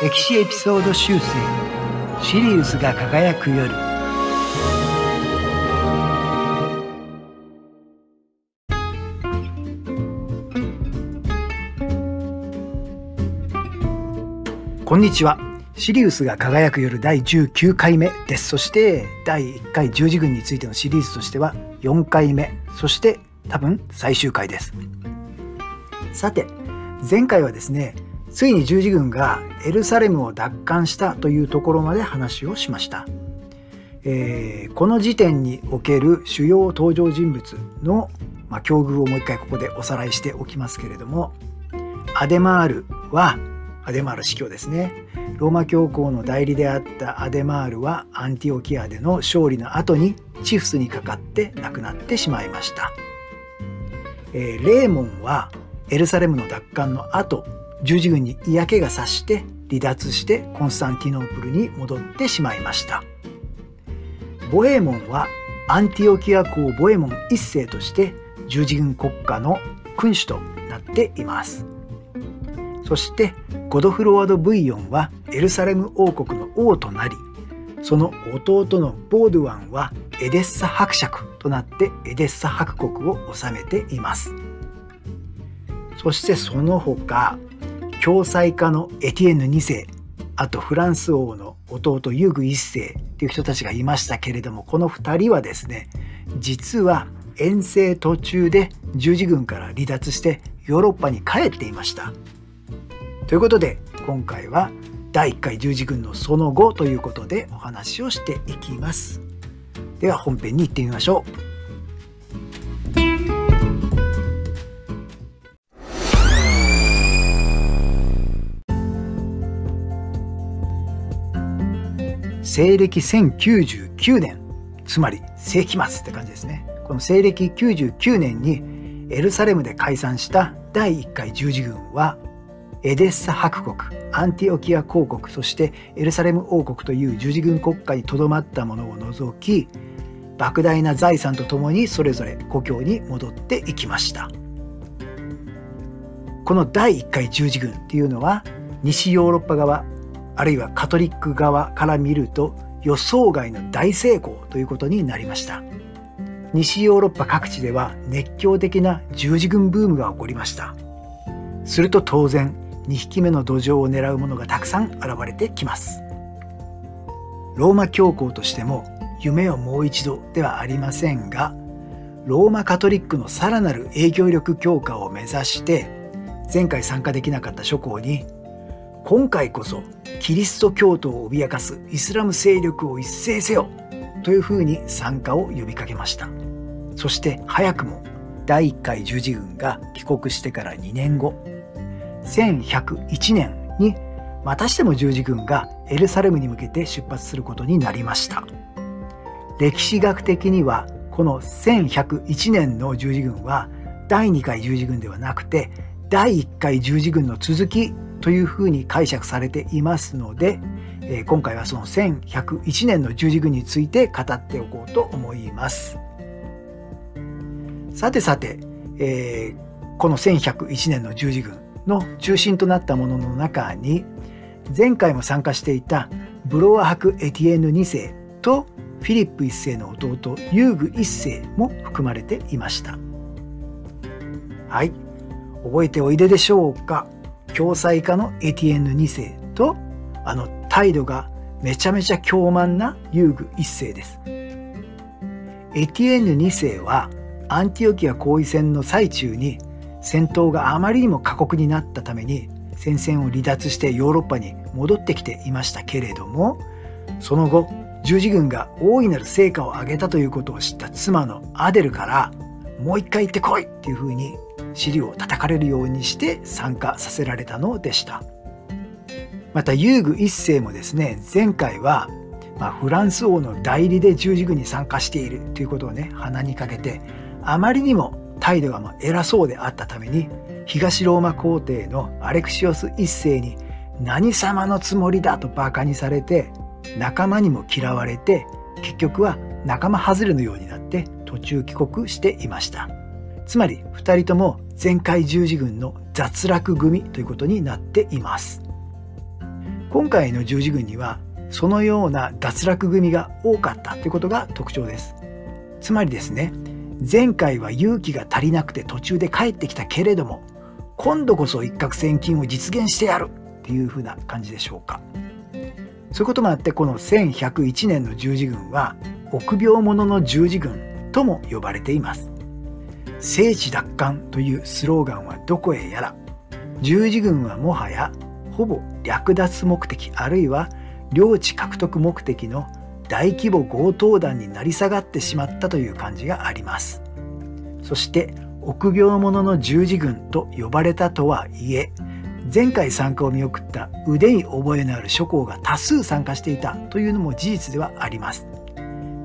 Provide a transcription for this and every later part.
歴史エピソード修正シリウスが輝く夜。こんにちは。シリウスが輝く夜第19回目です。そして第1回十字軍についてのシリーズとしては4回目。そして多分最終回です。さて前回はですねついに十字軍がエルサレムを奪還したというところまで話をしました、えー、この時点における主要登場人物の、まあ、境遇をもう一回ここでおさらいしておきますけれどもアデマールはアデマール司教ですね。ローマ教皇の代理であったアデマールはアンティオキアでの勝利の後にチフスにかかって亡くなってしまいました、えー、レーモンはエルサレムの奪還の後十字軍に嫌気がさして離脱してコンスタンティノープルに戻ってしまいました。ボエモンはアンティオキア公ボエモン一世として十字軍国家の君主となっています。そしてゴドフロワド・ブイヨンはエルサレム王国の王となりその弟のボードゥワンはエデッサ伯爵となってエデッサ伯国を治めています。そしてその他共済家のエティエンヌ2世あとフランス王の弟ユーグ1世っていう人たちがいましたけれどもこの2人はですね実は遠征途中で十字軍から離脱してヨーロッパに帰っていました。ということで今回は第1回十字軍のその後ということでお話をしていきます。では本編に行ってみましょう。西暦1099年つまり世紀末って感じですね。この西暦99年にエルサレムで解散した第1回十字軍はエデッサ伯国アンティオキア公国そしてエルサレム王国という十字軍国家にとどまったものを除き莫大な財産とともにそれぞれ故郷に戻っていきました。この第1回十字軍っていうのは西ヨーロッパ側あるいはカトリック側から見ると予想外の大成功ということになりました。西ヨーロッパ各地では熱狂的な十字軍ブームが起こりました。すると当然2匹目の土壌を狙う者がたくさん現れてきます。ローマ教皇としても夢をもう一度ではありませんがローマカトリックのさらなる影響力強化を目指して前回参加できなかった諸侯に今回こそキリスト教徒を脅かすイスラム勢力を一斉せよというふうに参加を呼びかけました。そして早くも第1回十字軍が帰国してから2年後1101年にまたしても十字軍がエルサレムに向けて出発することになりました。歴史学的にはこの1101年の十字軍は第2回十字軍ではなくて第1回十字軍の続きというふうに解釈されていますので、えー、今回はその1101年の十字軍について語っておこうと思います。さてさて、えー、この1101年の十字軍の中心となったものの中に前回も参加していたブロワ博エティエンヌ2世とフィリップ1世の弟ユーグ1世も含まれていました。はい。覚えておいででしょうか？共済家のエティエンヌ2世とあの態度がめちゃめちゃ凶慢な遊具1世です。エティエンヌ2世はアンティオキア包囲戦の最中に戦闘があまりにも過酷になったために戦線を離脱してヨーロッパに戻ってきていましたけれどもその後十字軍が大いなる成果を上げたということを知った妻のアデルからもう一回行ってこいっていうふうに尻を叩かれるようにして参加させられたのでした。また遊具一世もですね前回は、まあ、フランス王の代理で十字軍に参加しているということをね鼻にかけてあまりにも態度がま偉そうであったために東ローマ皇帝のアレクシオス一世に何様のつもりだと馬鹿にされて仲間にも嫌われて結局は仲間外れのようになって途中帰国していました。つまり2人とも前回十字軍の雑落組ということになっています。今回の十字軍にはそのような脱落組が多かったということが特徴です。つまりですね前回は勇気が足りなくて途中で帰ってきたけれども今度こそ一攫千金を実現してやるっていう風な感じでしょうか。そういうこともあってこの1101年の十字軍は臆病者の十字軍とも呼ばれています。聖地奪還というスローガンはどこへやら十字軍はもはやほぼ略奪目的あるいは領地獲得目的の大規模強盗団になり下がってしまったという感じがあります。そして臆病者の十字軍と呼ばれたとはいえ前回参加を見送った腕に覚えのある諸侯が多数参加していたというのも事実ではあります。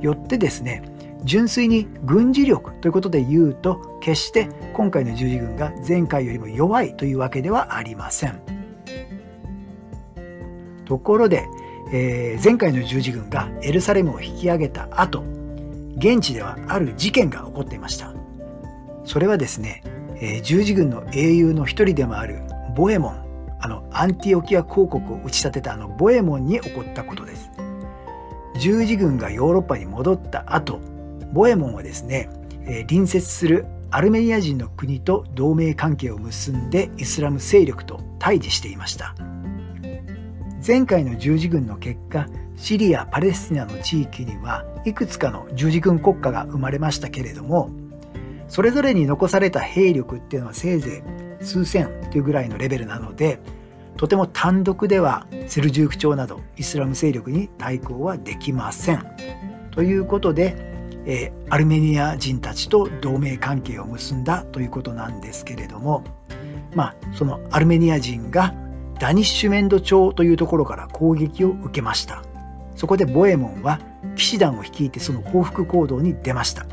よってですね純粋に軍事力ということで言うと決して今回の十字軍が前回よりも弱いというわけではありません。ところで、えー、前回の十字軍がエルサレムを引き上げた後現地ではある事件が起こっていました。それはですね、えー、十字軍の英雄の一人でもあるボエモンあのアンティオキア公国を打ち立てたあのボエモンに起こったことです。十字軍がヨーロッパに戻った後ボエモンはですね、え隣接するアルメニア人の国と同盟関係を結んでイスラム勢力と対峙していました前回の十字軍の結果シリア・パレスチナの地域にはいくつかの十字軍国家が生まれましたけれどもそれぞれに残された兵力っていうのはせいぜい数千というぐらいのレベルなのでとても単独ではセルジューク朝などイスラム勢力に対抗はできません。ということでえー、アルメニア人たちと同盟関係を結んだということなんですけれどもまあそのアルメニア人がダニッシュメンド朝というところから攻撃を受けました。そこでボエモンは騎士団を率いてその報復行動に出ました。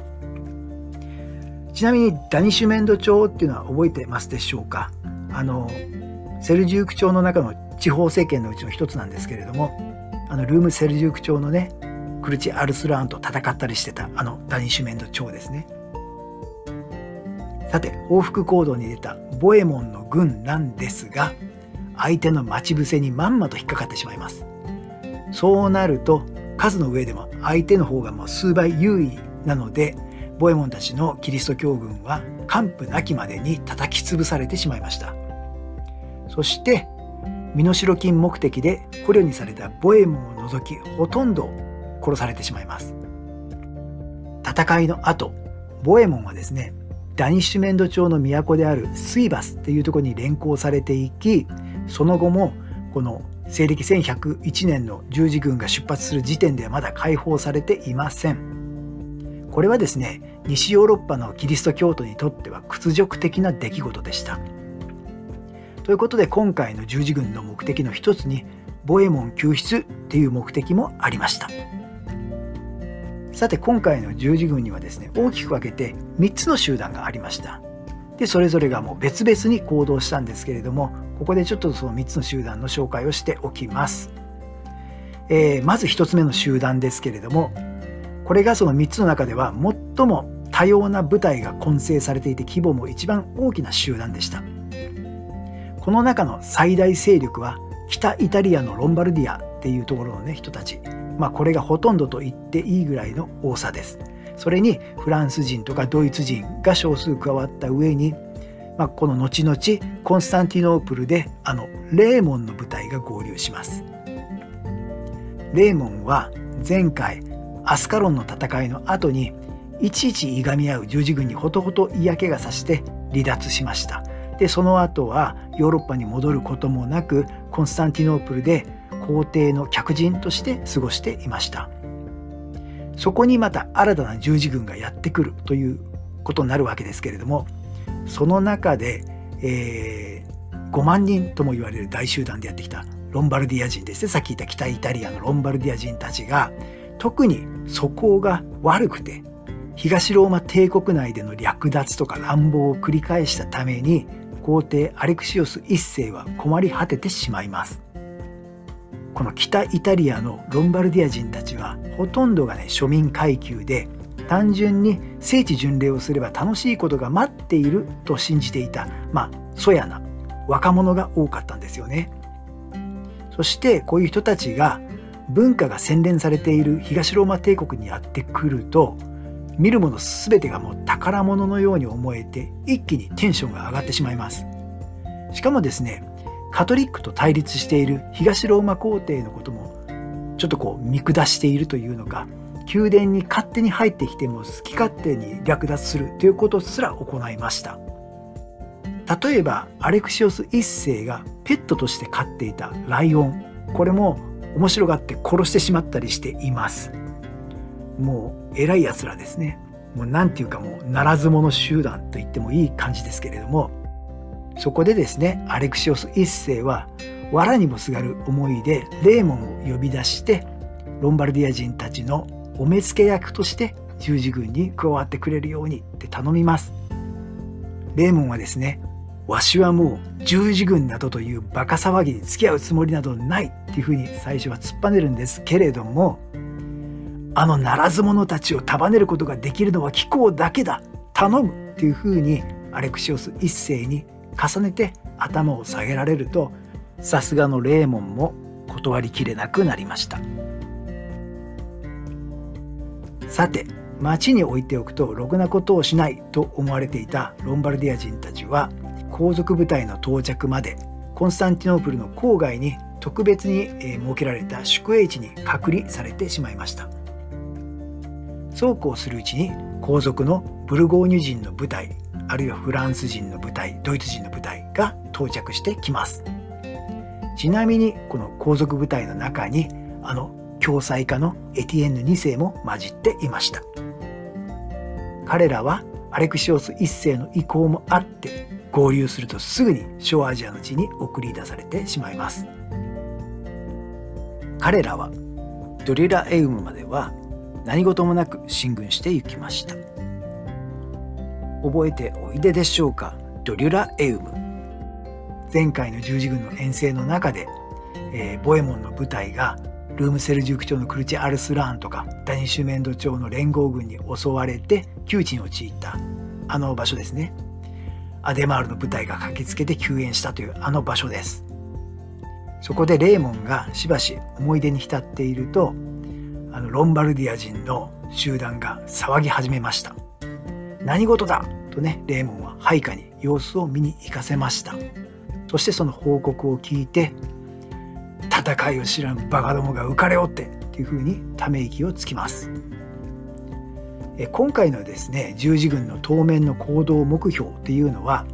ちなみにダニッシュメンド朝っていうのは覚えてますでしょうか？あのセルジューク朝の中の地方政権のうちの一つなんですけれどもあのルーム・セルジューク朝のねクルチ・アルスラーンと戦ったりしてたあのダニッシュメンド朝ですね。さて報復行動に出たボエモンの軍なんですが相手の待ち伏せにまんまと引っかかってしまいます。そうなると数の上でも相手の方がもう数倍優位なのでボエモンたちのキリスト教軍は完膚なきまでに叩き潰されてしまいました。そして身代金目的で捕虜にされたボエモンを除きほとんど殺されてしまいます。戦いの後ボエモンはですねダニッシュメンド朝の都であるスイバスっていうところに連行されていきその後もこの西暦1101年の十字軍が出発する時点ではまだ解放されていません。これはですね西ヨーロッパのキリスト教徒にとっては屈辱的な出来事でした。ということで今回の十字軍の目的の一つにボエモン救出っていう目的もありました。さて今回の十字軍にはですね大きく分けて3つの集団がありました。でそれぞれがもう別々に行動したんですけれどもここでちょっとその3つの集団の紹介をしておきます、えー、まず1つ目の集団ですけれどもこれがその3つの中では最も多様な部隊が混成されていて規模も一番大きな集団でした。この中の最大勢力は北イタリアのロンバルディアっていうところのね人たち。まあ、これがほとんどと言っていいぐらいの多さです。それにフランス人とかドイツ人が少数加わった上に、まあ、この後々コンスタンティノープルであのレーモンの部隊が合流します。レーモンは前回アスカロンの戦いの後にいちいちいがみ合う十字軍にほとほと嫌気がさして離脱しました。でその後はヨーロッパに戻ることもなくコンスタンティノープルで皇帝の客人として過ごしていましたそこにまた新たな十字軍がやってくるということになるわけですけれどもその中で、えー、5万人とも言われる大集団でやってきたロンバルディア人ですねさっき言った北イタリアのロンバルディア人たちが特に素行が悪くて東ローマ帝国内での略奪とか乱暴を繰り返したために皇帝アレクシオス1世は困り果ててしまいます。この北イタリアのロンバルディア人たちはほとんどがね庶民階級で単純に聖地巡礼をすれば楽しいことが待っていると信じていたまあそやな若者が多かったんですよね。そしてこういう人たちが文化が洗練されている東ローマ帝国にやってくると見るもの全てがもう宝物のように思えて一気にテンションが上がってしまいますしかもですねカトリックと対立している東ローマ皇帝のこともちょっとこう見下しているというのか宮殿に勝手に入ってきても好き勝手に略奪するということすら行いました。例えばアレクシオス1世がペットとして飼っていたライオン。これも面白がって殺してしまったりしています。もう偉い奴らですね。もう何ていうかもうならず者集団と言ってもいい感じですけれどもそこでですねアレクシオス1世は藁にもすがる思いでレーモンを呼び出してロンバルディア人たちのお目付け役として十字軍に加わってくれるようにって頼みます。レーモンはですねわしはもう十字軍などというバカ騒ぎに付き合うつもりなどないっていうふうに最初は突っぱねるんですけれどもあのならず者たちを束ねることができるのは貴公だけだ。頼むっていうふうにアレクシオス一世に重ねて頭を下げられるとさすがのレーモンも断りきれなくなりました。さて町に置いておくとろくなことをしないと思われていたロンバルディア人たちは皇族部隊の到着までコンスタンティノープルの郊外に特別に設けられた宿営地に隔離されてしまいました。そうこうするうちに皇族のブルゴーニュ人の部隊あるいはフランス人の部隊ドイツ人の部隊が到着してきます。ちなみにこの皇族部隊の中にあの共済家のエティエンヌ2世も混じっていました。彼らはアレクシオス1世の意向もあって合流するとすぐに小アジアの地に送り出されてしまいます。彼らはドリラエウムまでは何事もなく進軍して行きました。覚えておいででしょうか？ドリュラエウム。前回の十字軍の遠征の中で、えー、ボエモンの部隊がルームセルジュク朝のクルチ・アルスラーンとかダニシュメンド朝の連合軍に襲われて窮地に陥ったあの場所ですね。アデマールの部隊が駆けつけて救援したというあの場所です。そこでレーモンがしばし思い出に浸っているとあのロンバルディア人の集団が騒ぎ始めました。何事だ？とねレーモンは配下に様子を見に行かせました。そしてその報告を聞いて戦いを知らんバカどもが浮かれおってっていうふうにため息をつきます。今回のですね十字軍の当面の行動目標っていうのは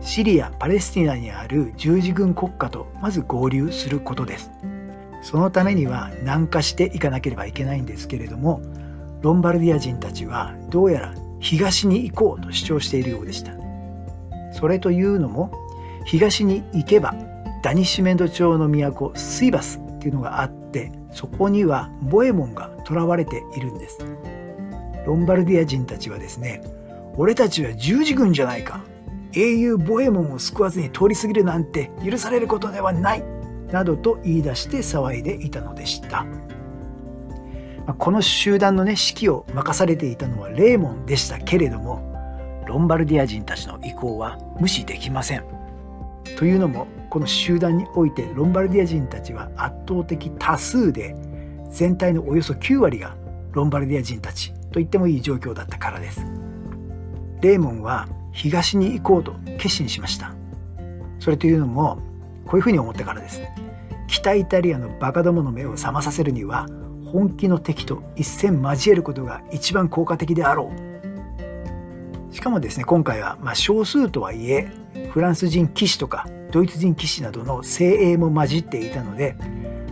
シリア・パレスティナにある十字軍国家とまず合流することです。そのためには南下していかなければいけないんですけれどもロンバルディア人たちはどうやら東に行こうと主張しているようでした。それというのも東に行けばダニシュメント朝の都スイバスっていうのがあってそこにはボエモンが囚われているんです。ロンバルディア人たちはですね俺たちは十字軍じゃないか。英雄ボエモンを救わずに通り過ぎるなんて許されることではない。などと言い出して騒いでいたのでした。この集団のね指揮を任されていたのはレーモンでしたけれどもロンバルディア人たちの意向は無視できません。というのもこの集団においてロンバルディア人たちは圧倒的多数で全体のおよそ9割がロンバルディア人たちと言ってもいい状況だったからです。レーモンは東に行こうと決心しました。それというのもこういうふうに思ったからです。北イタリアのバカどもの目を覚まさせるには本気の敵と一戦交えることが一番効果的であろう。しかもですね今回はまあ少数とはいえフランス人騎士とかドイツ人騎士などの精鋭も混じっていたので、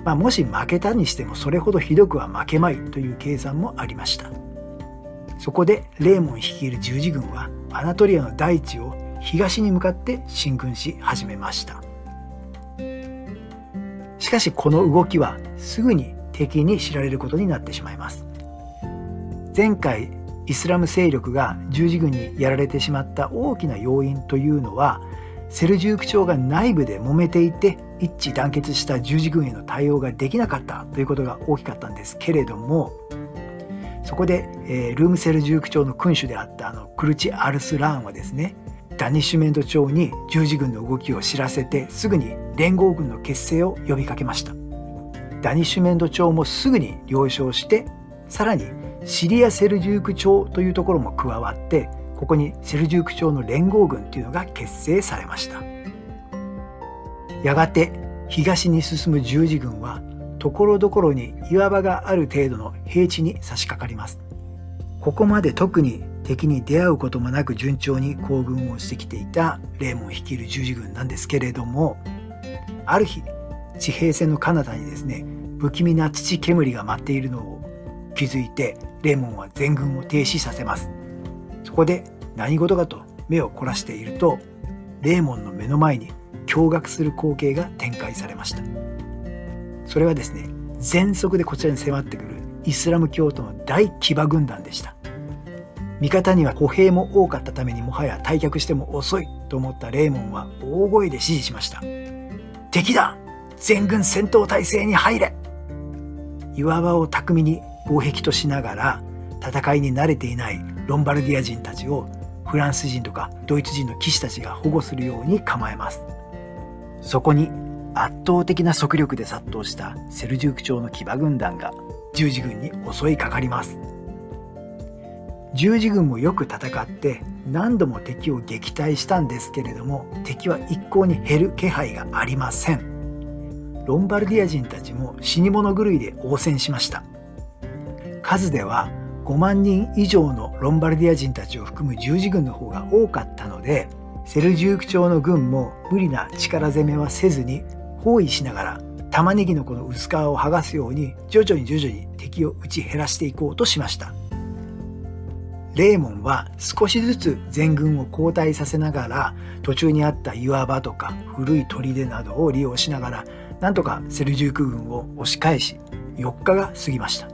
まあ、もし負けたにしてもそれほどひどくは負けまいという計算もありました。そこでレーモン率いる十字軍はアナトリアの大地を東に向かって進軍し始めました。しかしこの動きはすぐに敵に知られることになってしまいます前回イスラム勢力が十字軍にやられてしまった大きな要因というのはセルジューク朝が内部で揉めていて一致団結した十字軍への対応ができなかったということが大きかったんですけれどもそこで、えー、ルームセルジューク朝の君主であったあのクルチ・アルスラーンはですねダニッシュメント朝に十字軍の動きを知らせてすぐに連合軍の結成を呼びかけました。ダニシュメンド朝もすぐに了承してさらにシリア・セルジューク朝というところも加わってここにセルジューク朝の連合軍というのが結成されました。やがて東に進む十字軍はところどころに岩場がある程度の平地に差し掛かります。ここまで特に敵に出会うこともなく順調に行軍をしてきていたレーモン率いる十字軍なんですけれどもある日地平線の彼方にですね不気味な土煙が舞っているのを気づいてレーモンは全軍を停止させます。そこで何事かと目を凝らしているとレーモンの目の前に驚愕する光景が展開されました。それはですね全速でこちらに迫ってくるイスラム教徒の大騎馬軍団でした。味方には歩兵も多かったためにもはや退却しても遅いと思ったレーモンは大声で指示しました。敵だ!全軍戦闘態勢に入れ。岩場を巧みに防壁としながら戦いに慣れていないロンバルディア人たちをフランス人とかドイツ人の騎士たちが保護するように構えます。そこに圧倒的な速力で殺到したセルジューク朝の騎馬軍団が十字軍に襲いかかります。十字軍もよく戦って何度も敵を撃退したんですけれども敵は一向に減る気配がありません。ロンバルディア人たちも死に物狂いで応戦しました。数では5万人以上のロンバルディア人たちを含む十字軍の方が多かったのでセルジューク朝の軍も無理な力攻めはせずに包囲しながら玉ねぎのこの薄皮を剥がすように徐々に徐々に敵を打ち減らしていこうとしました。レーモンは少しずつ全軍を後退させながら途中にあった岩場とか古い砦などを利用しながらなんとかセルジューク軍を押し返し4日が過ぎました。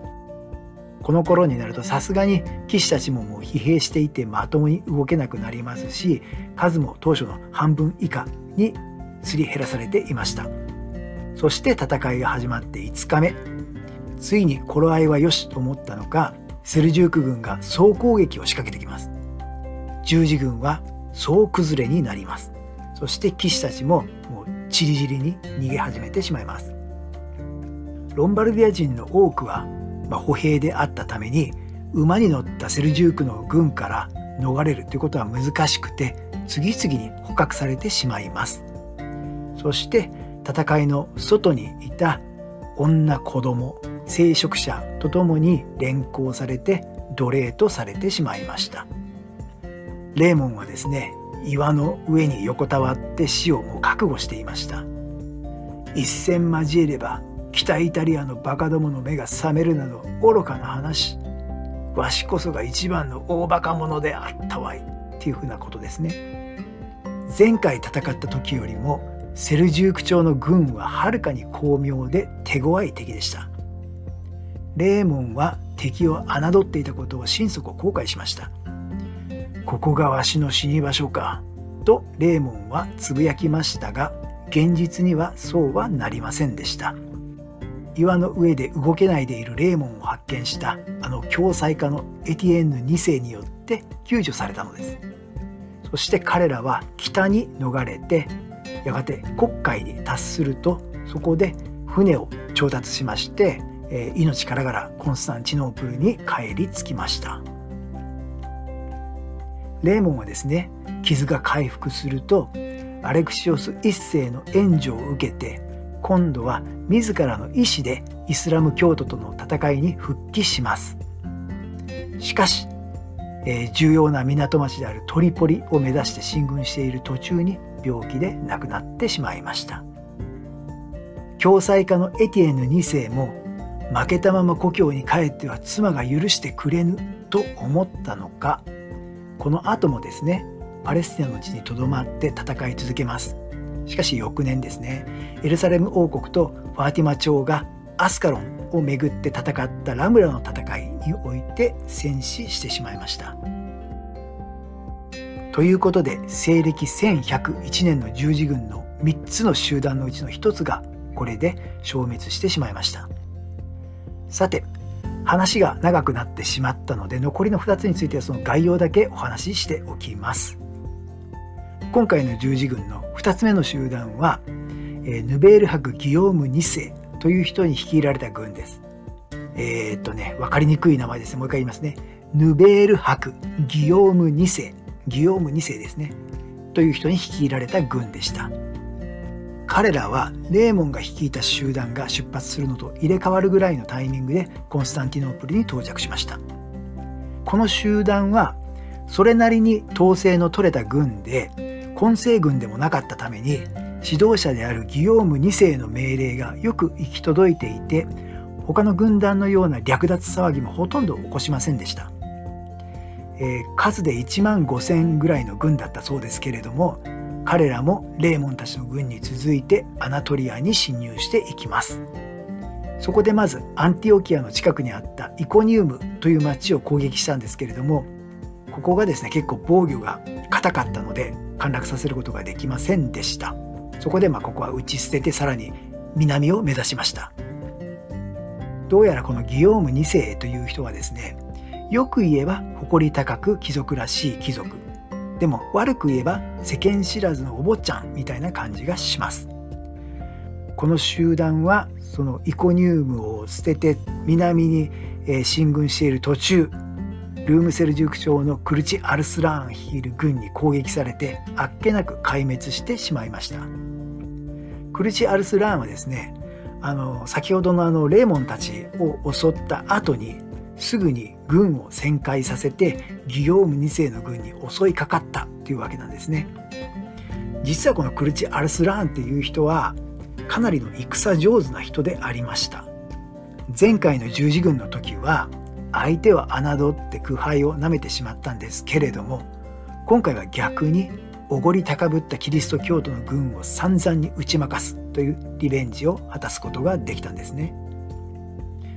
この頃になるとさすがに騎士たちももう疲弊していてまともに動けなくなりますし数も当初の半分以下にすり減らされていました。そして戦いが始まって5日目。ついに頃合いはよしと思ったのかセルジューク軍が総攻撃を仕掛けてきます。十字軍は総崩れになります。そして騎士たちももうチリジリに逃げ始めてしまいます。ロンバルディア人の多くは、まあ、歩兵であったために馬に乗ったセルジュークの軍から逃れるということは難しくて次々に捕獲されてしまいます。そして戦いの外にいた女子供聖職者とともに連行されて奴隷とされてしまいました。レーモンはですね岩の上に横たわって死をも覚悟していました。一戦交えれば北イタリアのバカどもの目が覚めるなど愚かな話わしこそが一番の大バカ者であったわいっていうふうなことですね。前回戦った時よりもセルジューク朝の軍ははるかに巧妙で手強い敵でした。レーモンは敵を侮っていたことを心底後悔しました。ここがわしの死に場所か。とレーモンはつぶやきましたが現実にはそうはなりませんでした。岩の上で動けないでいるレーモンを発見したあの共済家のエティエンヌ2世によって救助されたのです。そして彼らは北に逃れてやがて黒海に達するとそこで船を調達しましてえー、命からがらコンスタンチノープルに帰り着きました。レーモンはですね傷が回復するとアレクシオス一世の援助を受けて今度は自らの意志でイスラム教徒との戦いに復帰します。しかし、えー、重要な港町であるトリポリを目指して進軍している途中に病気で亡くなってしまいました。共済家のエティエヌ2世も負けたまま故郷に帰っては妻が許してくれぬと思ったのかこの後もですねパレスティナの地にとどまって戦い続けます。しかし翌年ですねエルサレム王国とファーティマ朝がアスカロンをめぐって戦ったラムラの戦いにおいて戦死してしまいました。ということで西暦1101年の十字軍の3つの集団のうちの1つがこれで消滅してしまいました。さて話が長くなってしまったので残りの2つについてはその概要だけお話ししておきます今回の十字軍の2つ目の集団は、えヌベール伯ギヨーム2世という人に率いられた軍です。えー、っとね、わかりにくい名前です。もう一回言いますね。ヌベール伯ギヨーム2世、ギヨーム2世ですね。という人に率いられた軍でした。彼らはレーモンが率いた集団が出発するのと入れ替わるぐらいのタイミングでコンスタンティノープルに到着しました。この集団はそれなりに統制の取れた軍で混成軍でもなかったために指導者であるギヨーム2世の命令がよく行き届いていて他の軍団のような略奪騒ぎもほとんど起こしませんでした、えー、数で1万5,000ぐらいの軍だったそうですけれども彼らもレーモンたちの軍に続いてアナトリアに侵入していきます。そこでまずアンティオキアの近くにあったイコニウムという町を攻撃したんですけれどもここがですね結構防御が硬かったので陥落させることができませんでした。そこでまあここは打ち捨ててさらに南を目指しました。どうやらこのギヨーム2世という人はですねよく言えば誇り高く貴族らしい貴族。でも悪く言えば世間知らずのお坊ちゃんみたいな感じがします。この集団はそのイコニウムを捨てて南に進軍している途中ルームセルジュク朝のクルチ・アルスラーン率いる軍に攻撃されてあっけなく壊滅してしまいました。クルチ・アルスラーンはですねあの先ほどのあのレーモンたちを襲った後にすぐに軍を旋回させてギヨーム2世の軍に襲いかかったというわけなんですね実はこのクルチ・アルスラーンっていう人はかなりの戦上手な人でありました前回の十字軍の時は相手は侮って苦杯をなめてしまったんですけれども今回は逆におごり高ぶったキリスト教徒の軍を散々に打ち負かすというリベンジを果たすことができたんですね。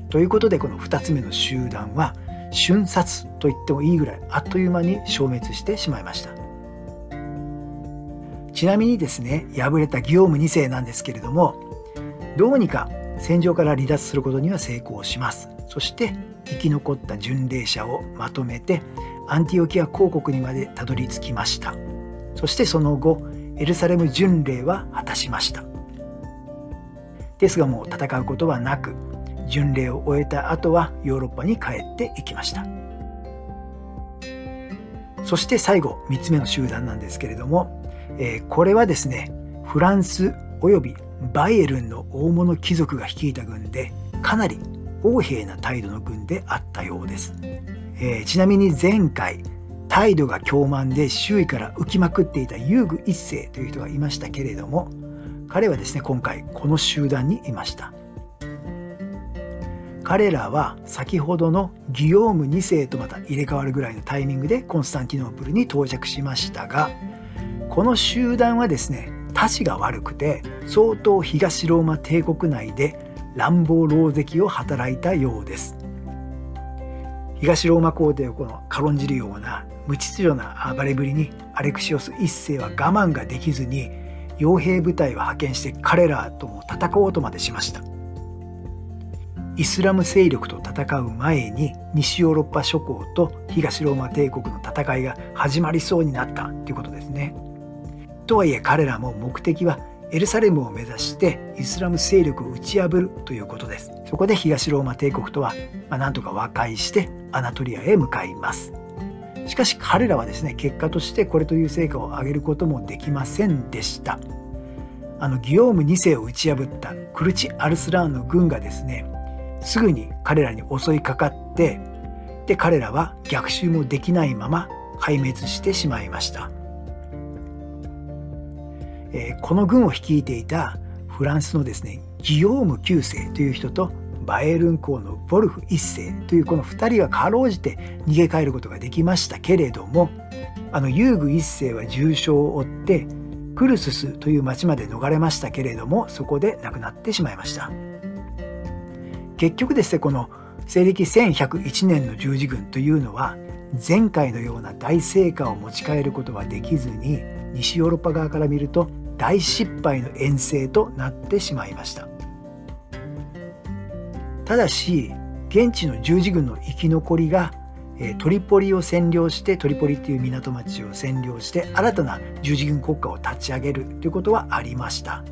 ということでこの2つ目の集団は瞬殺と言ってもいいぐらいあっという間に消滅してしまいました。ちなみにですね敗れたギオーム2世なんですけれどもどうにか戦場から離脱することには成功します。そして生き残った巡礼者をまとめてアンティオキア公国にまでたどり着きました。そしてその後エルサレム巡礼は果たしました。ですがもう戦うことはなく巡礼を終えた後はヨーロッパに帰っていきました。そして最後3つ目の集団なんですけれども、えー、これはですねフランスおよびバイエルンの大物貴族が率いた軍でかなり横柄な態度の軍であったようです、えー、ちなみに前回態度が凶慢で周囲から浮きまくっていた遊具一世という人がいましたけれども彼はですね今回この集団にいました。彼らは先ほどのギヨーム2世とまた入れ替わるぐらいのタイミングでコンスタンティノープルに到着しましたがこの集団はですねたちが悪くて相当東ローマ帝国内で乱暴狼藉を働いたようです。東ローマ皇帝をこの軽んじるような無秩序な暴れぶりにアレクシオス一世は我慢ができずに傭兵部隊を派遣して彼らとも戦おうとまでしました。イスラム勢力と戦う前に西ヨーロッパ諸国と東ローマ帝国の戦いが始まりそうになったということですね。とはいえ彼らも目的はエルサレムを目指してイスラム勢力を打ち破るということです。そこで東ローマ帝国とは、まあ、なんとか和解してアナトリアへ向かいます。しかし彼らはですね結果としてこれという成果を上げることもできませんでした。あのギヨーム2世を打ち破ったクルチ・アルスラーンの軍がですねすぐに彼らに襲いかかってで彼らは逆襲もできないまま壊滅してしまいました。えー、この軍を率いていたフランスのですねギヨーム9世という人とバエルン公のボルフ1世というこの2人はかろうじて逃げ帰ることができましたけれどもあの遊具1世は重傷を負ってクルススという町まで逃れましたけれどもそこで亡くなってしまいました。結局ですねこの西暦1101年の十字軍というのは前回のような大成果を持ち帰ることはできずに西ヨーロッパ側から見ると大失敗の遠征となってしまいました。ただし現地の十字軍の生き残りがトリポリを占領してトリポリっていう港町を占領して新たな十字軍国家を立ち上げるということはありました。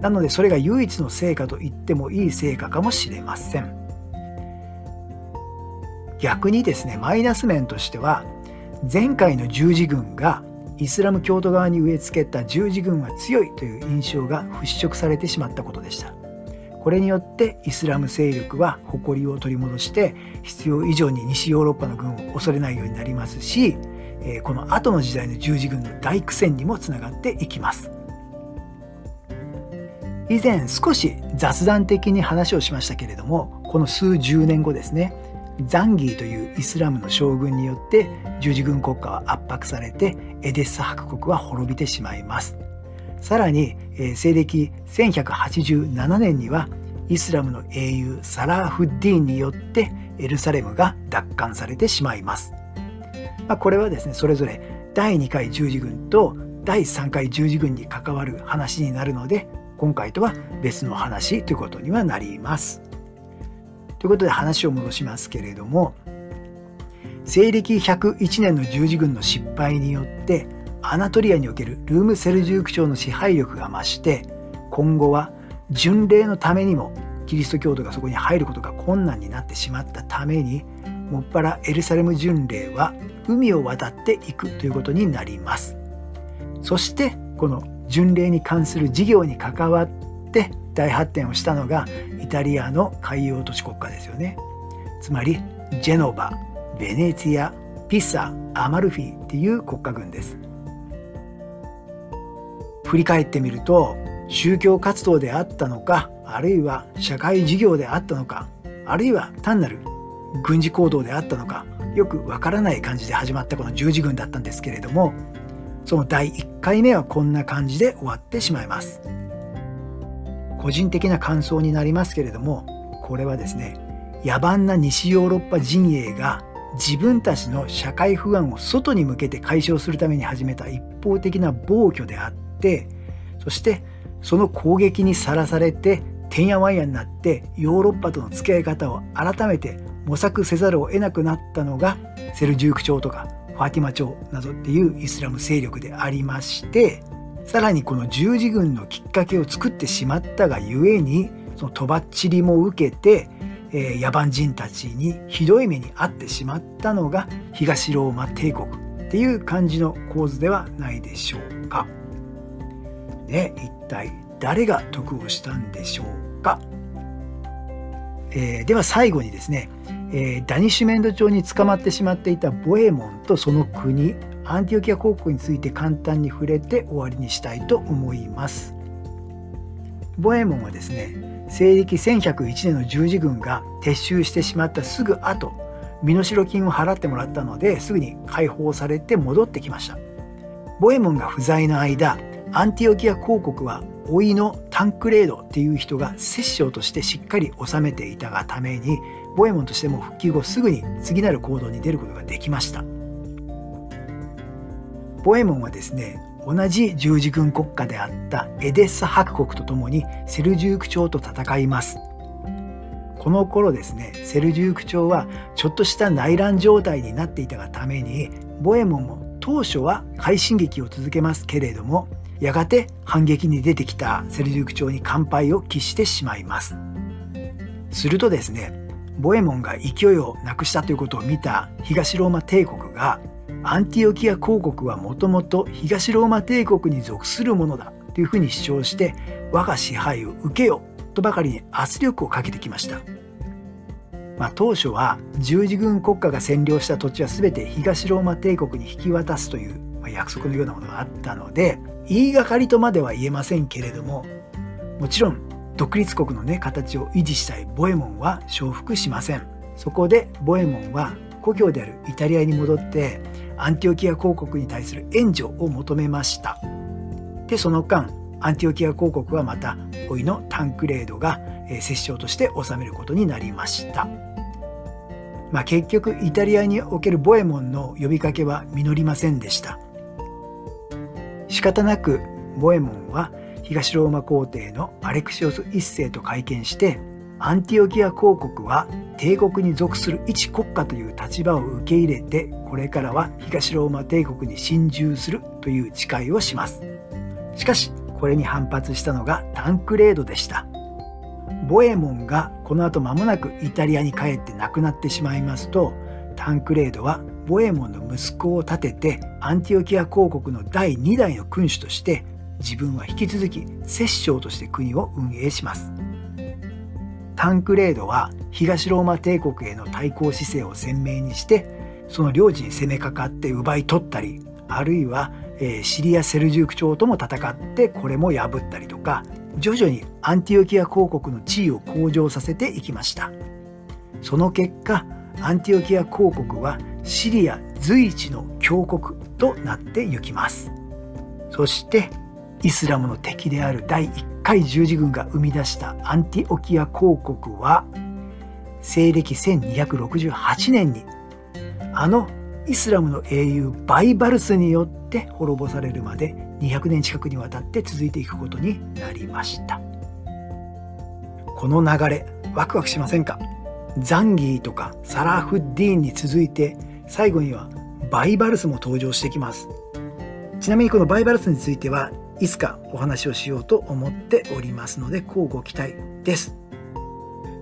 なのでそれが唯一の成果と言ってもいい成果かもしれません。逆にですねマイナス面としては前回の十字軍がイスラム教徒側に植え付けた十字軍は強いという印象が払拭されてしまったことでした。これによってイスラム勢力は誇りを取り戻して必要以上に西ヨーロッパの軍を恐れないようになりますしこの後の時代の十字軍の大苦戦にもつながっていきます。以前少し雑談的に話をしましたけれどもこの数十年後ですねザンギーというイスラムの将軍によって十字軍国家は圧迫されてエデッサ伯国は滅びてしまいます。さらに、西暦1187年にはイスラムの英雄サラーフッディーンによってエルサレムが奪還されてしまいます、まあ、これはですねそれぞれ第2回十字軍と第3回十字軍に関わる話になるので今回とは別の話ということにはなります。ということで話を戻しますけれども西暦101年の十字軍の失敗によってアナトリアにおけるルームセルジューク朝の支配力が増して今後は巡礼のためにもキリスト教徒がそこに入ることが困難になってしまったためにもっぱらエルサレム巡礼は海を渡っていくということになります。そしてこの巡礼に関する事業に関わって大発展をしたのがイタリアの海洋都市国家ですよね。つまりジェノバベネツィアピサアマルフィっていう国家軍です。振り返ってみると宗教活動であったのかあるいは社会事業であったのかあるいは単なる軍事行動であったのかよくわからない感じで始まったこの十字軍だったんですけれどもその第1回目はこんな感じで終わってしまいます。個人的な感想になりますけれどもこれはですね野蛮な西ヨーロッパ陣営が自分たちの社会不安を外に向けて解消するために始めた一方的な暴挙であってそしてその攻撃にさらされててんやわんやになってヨーロッパとの付き合い方を改めて模索せざるを得なくなったのがセルジューク朝とかファティマ朝などっていうイスラム勢力でありましてさらにこの十字軍のきっかけを作ってしまったがゆえにそのとばっちりも受けて、えー、野蛮人たちにひどい目に遭ってしまったのが東ローマ帝国っていう感じの構図ではないでしょうか。ね、一体誰が得をしたんでしょうか。えー、では最後にですね、えー、ダニシュメンド朝に捕まってしまっていたボエモンとその国アンティオキア公国について簡単に触れて終わりにしたいと思います。ボエモンはですね西暦1101年の十字軍が撤収してしまったすぐ後身代金を払ってもらったのですぐに解放されて戻ってきましたボエモンが不在の間アンティオキア公国は老いのタンクレードっていう人が摂政としてしっかり治めていたがためにボエモンとしても復帰後すぐに次なる行動に出ることができました。ボエモンはですね同じ十字軍国家であったエデッサ伯国とともにセルジューク朝と戦います。この頃ですねセルジューク朝はちょっとした内乱状態になっていたがためにボエモンも当初は快進撃を続けますけれどもやがて反撃に出てきたセルジューク朝に完敗を喫してしまいます。するとですねボエモンが勢いをなくしたということを見た東ローマ帝国がアンティオキア公国はもともと東ローマ帝国に属するものだというふうに主張して我が支配を受けよとばかりに圧力をかけてきました、まあ、当初は十字軍国家が占領した土地は全て東ローマ帝国に引き渡すという約束のようなものがあったので言いがかりとまでは言えませんけれどももちろん独立国のね形を維持したいボエモンは承服しません。そこでボエモンは故郷であるイタリアに戻ってアンティオキア公国に対する援助を求めました。でその間アンティオキア公国はまた老いのタンクレードが摂政として治めることになりました、まあ、結局イタリアにおけるボエモンの呼びかけは実りませんでした。仕方なくボエモンは東ローマ皇帝のアレクシオス1世と会見してアンティオキア公国は帝国に属する一国家という立場を受け入れてこれからは東ローマ帝国に侵入するという誓いをします。しかしこれに反発したのがタンクレードでした。ボエモンがこの後間もなくイタリアに帰って亡くなってしまいますとタンクレードはボエモンの息子を立ててアンティオキア公国の第2代の君主として自分は引き続き摂政として国を運営します。タンクレードは東ローマ帝国への対抗姿勢を鮮明にしてその領地に攻めかかって奪い取ったりあるいは、え、シリア・セルジューク朝とも戦ってこれも破ったりとか徐々にアンティオキア公国の地位を向上させていきました。その結果アンティオキア公国はシリア随一の強国となってゆきます。そしてイスラムの敵である第1回十字軍が生み出したアンティオキア公国は西暦1268年にあのイスラムの英雄バイバルスによって滅ぼされるまで200年近くにわたって続いていくことになりました。この流れワクワクしませんか？ザンギーとかサラフッディーンに続いて最後にはバイバルスも登場してきます。ちなみにこのバイバルスについてはいつかお話をしようと思っておりますので乞うご期待です。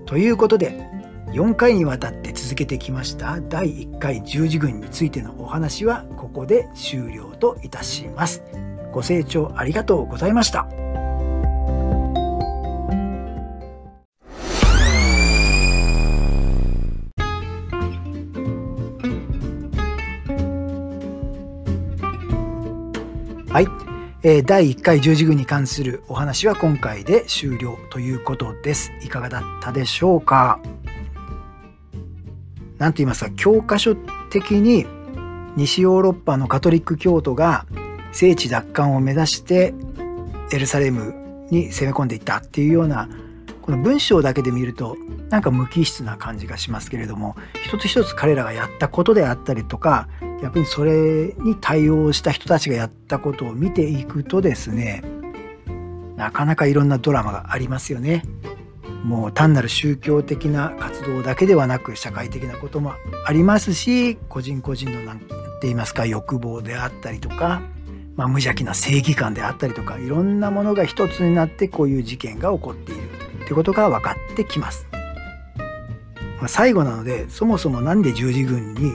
ということで4回にわたって続けてきました第1回十字軍についてのお話はここで終了といたします。ご清聴ありがとうございました。はい、え、第1回十字軍に関するお話は今回で終了ということです。いかがだったでしょうか？何と言いますか教科書的に西ヨーロッパのカトリック教徒が聖地奪還を目指してエルサレムに攻め込んでいったっていうようなこの文章だけで見るとなんか無機質な感じがしますけれども一つ一つ彼らがやったことであったりとか逆にそれに対応した人たちがやったことを見ていくとですねなかなかいろんなドラマがありますよね。もう単なる宗教的な活動だけではなく社会的なこともありますし個人個人の何て言いますか欲望であったりとか、まあ、無邪気な正義感であったりとかいろんなものが一つになってこういう事件が起こっているということが分かってきます。まあ、最後なのでそもそも何で十字軍に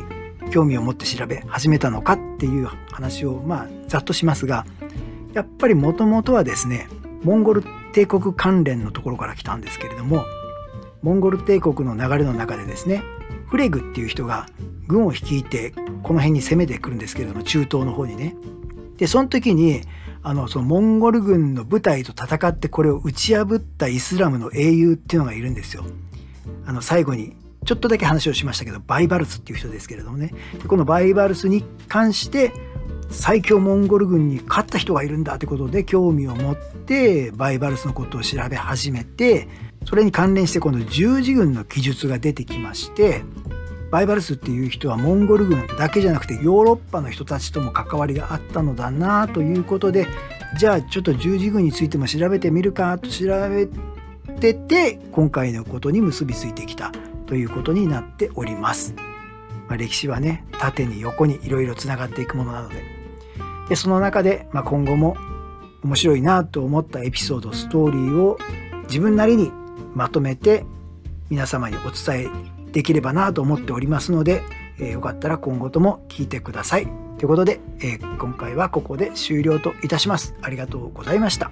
興味を持って調べ始めたのかっていう話をまあざっとしますがやっぱりもともとはですねモンゴル帝国関連のところから来たんですけれどもモンゴル帝国の流れの中でですねフレグっていう人が軍を率いてこの辺に攻めてくるんですけれども中東の方にねでその時にあのそのモンゴル軍の部隊と戦ってこれを打ち破ったイスラムの英雄っていうのがいるんですよ。あの最後にちょっとだけ話をしましたけどバイバルスっていう人ですけれどもね。このバイバルスに関して最強モンゴル軍に勝った人がいるんだってことで興味を持ってバイバルスのことを調べ始めてそれに関連して今度十字軍の記述が出てきましてバイバルスっていう人はモンゴル軍だけじゃなくてヨーロッパの人たちとも関わりがあったのだなということでじゃあちょっと十字軍についても調べてみるかと調べてて今回のことに結びついてきた。ということになっております。まあ、歴史はね縦に横にいろいろつながっていくものなのででその中で、まあ、今後も面白いなと思ったエピソードストーリーを自分なりにまとめて皆様にお伝えできればなと思っておりますので、えー、よかったら今後とも聞いてください。ということで、えー、今回はここで終了といたします。ありがとうございました。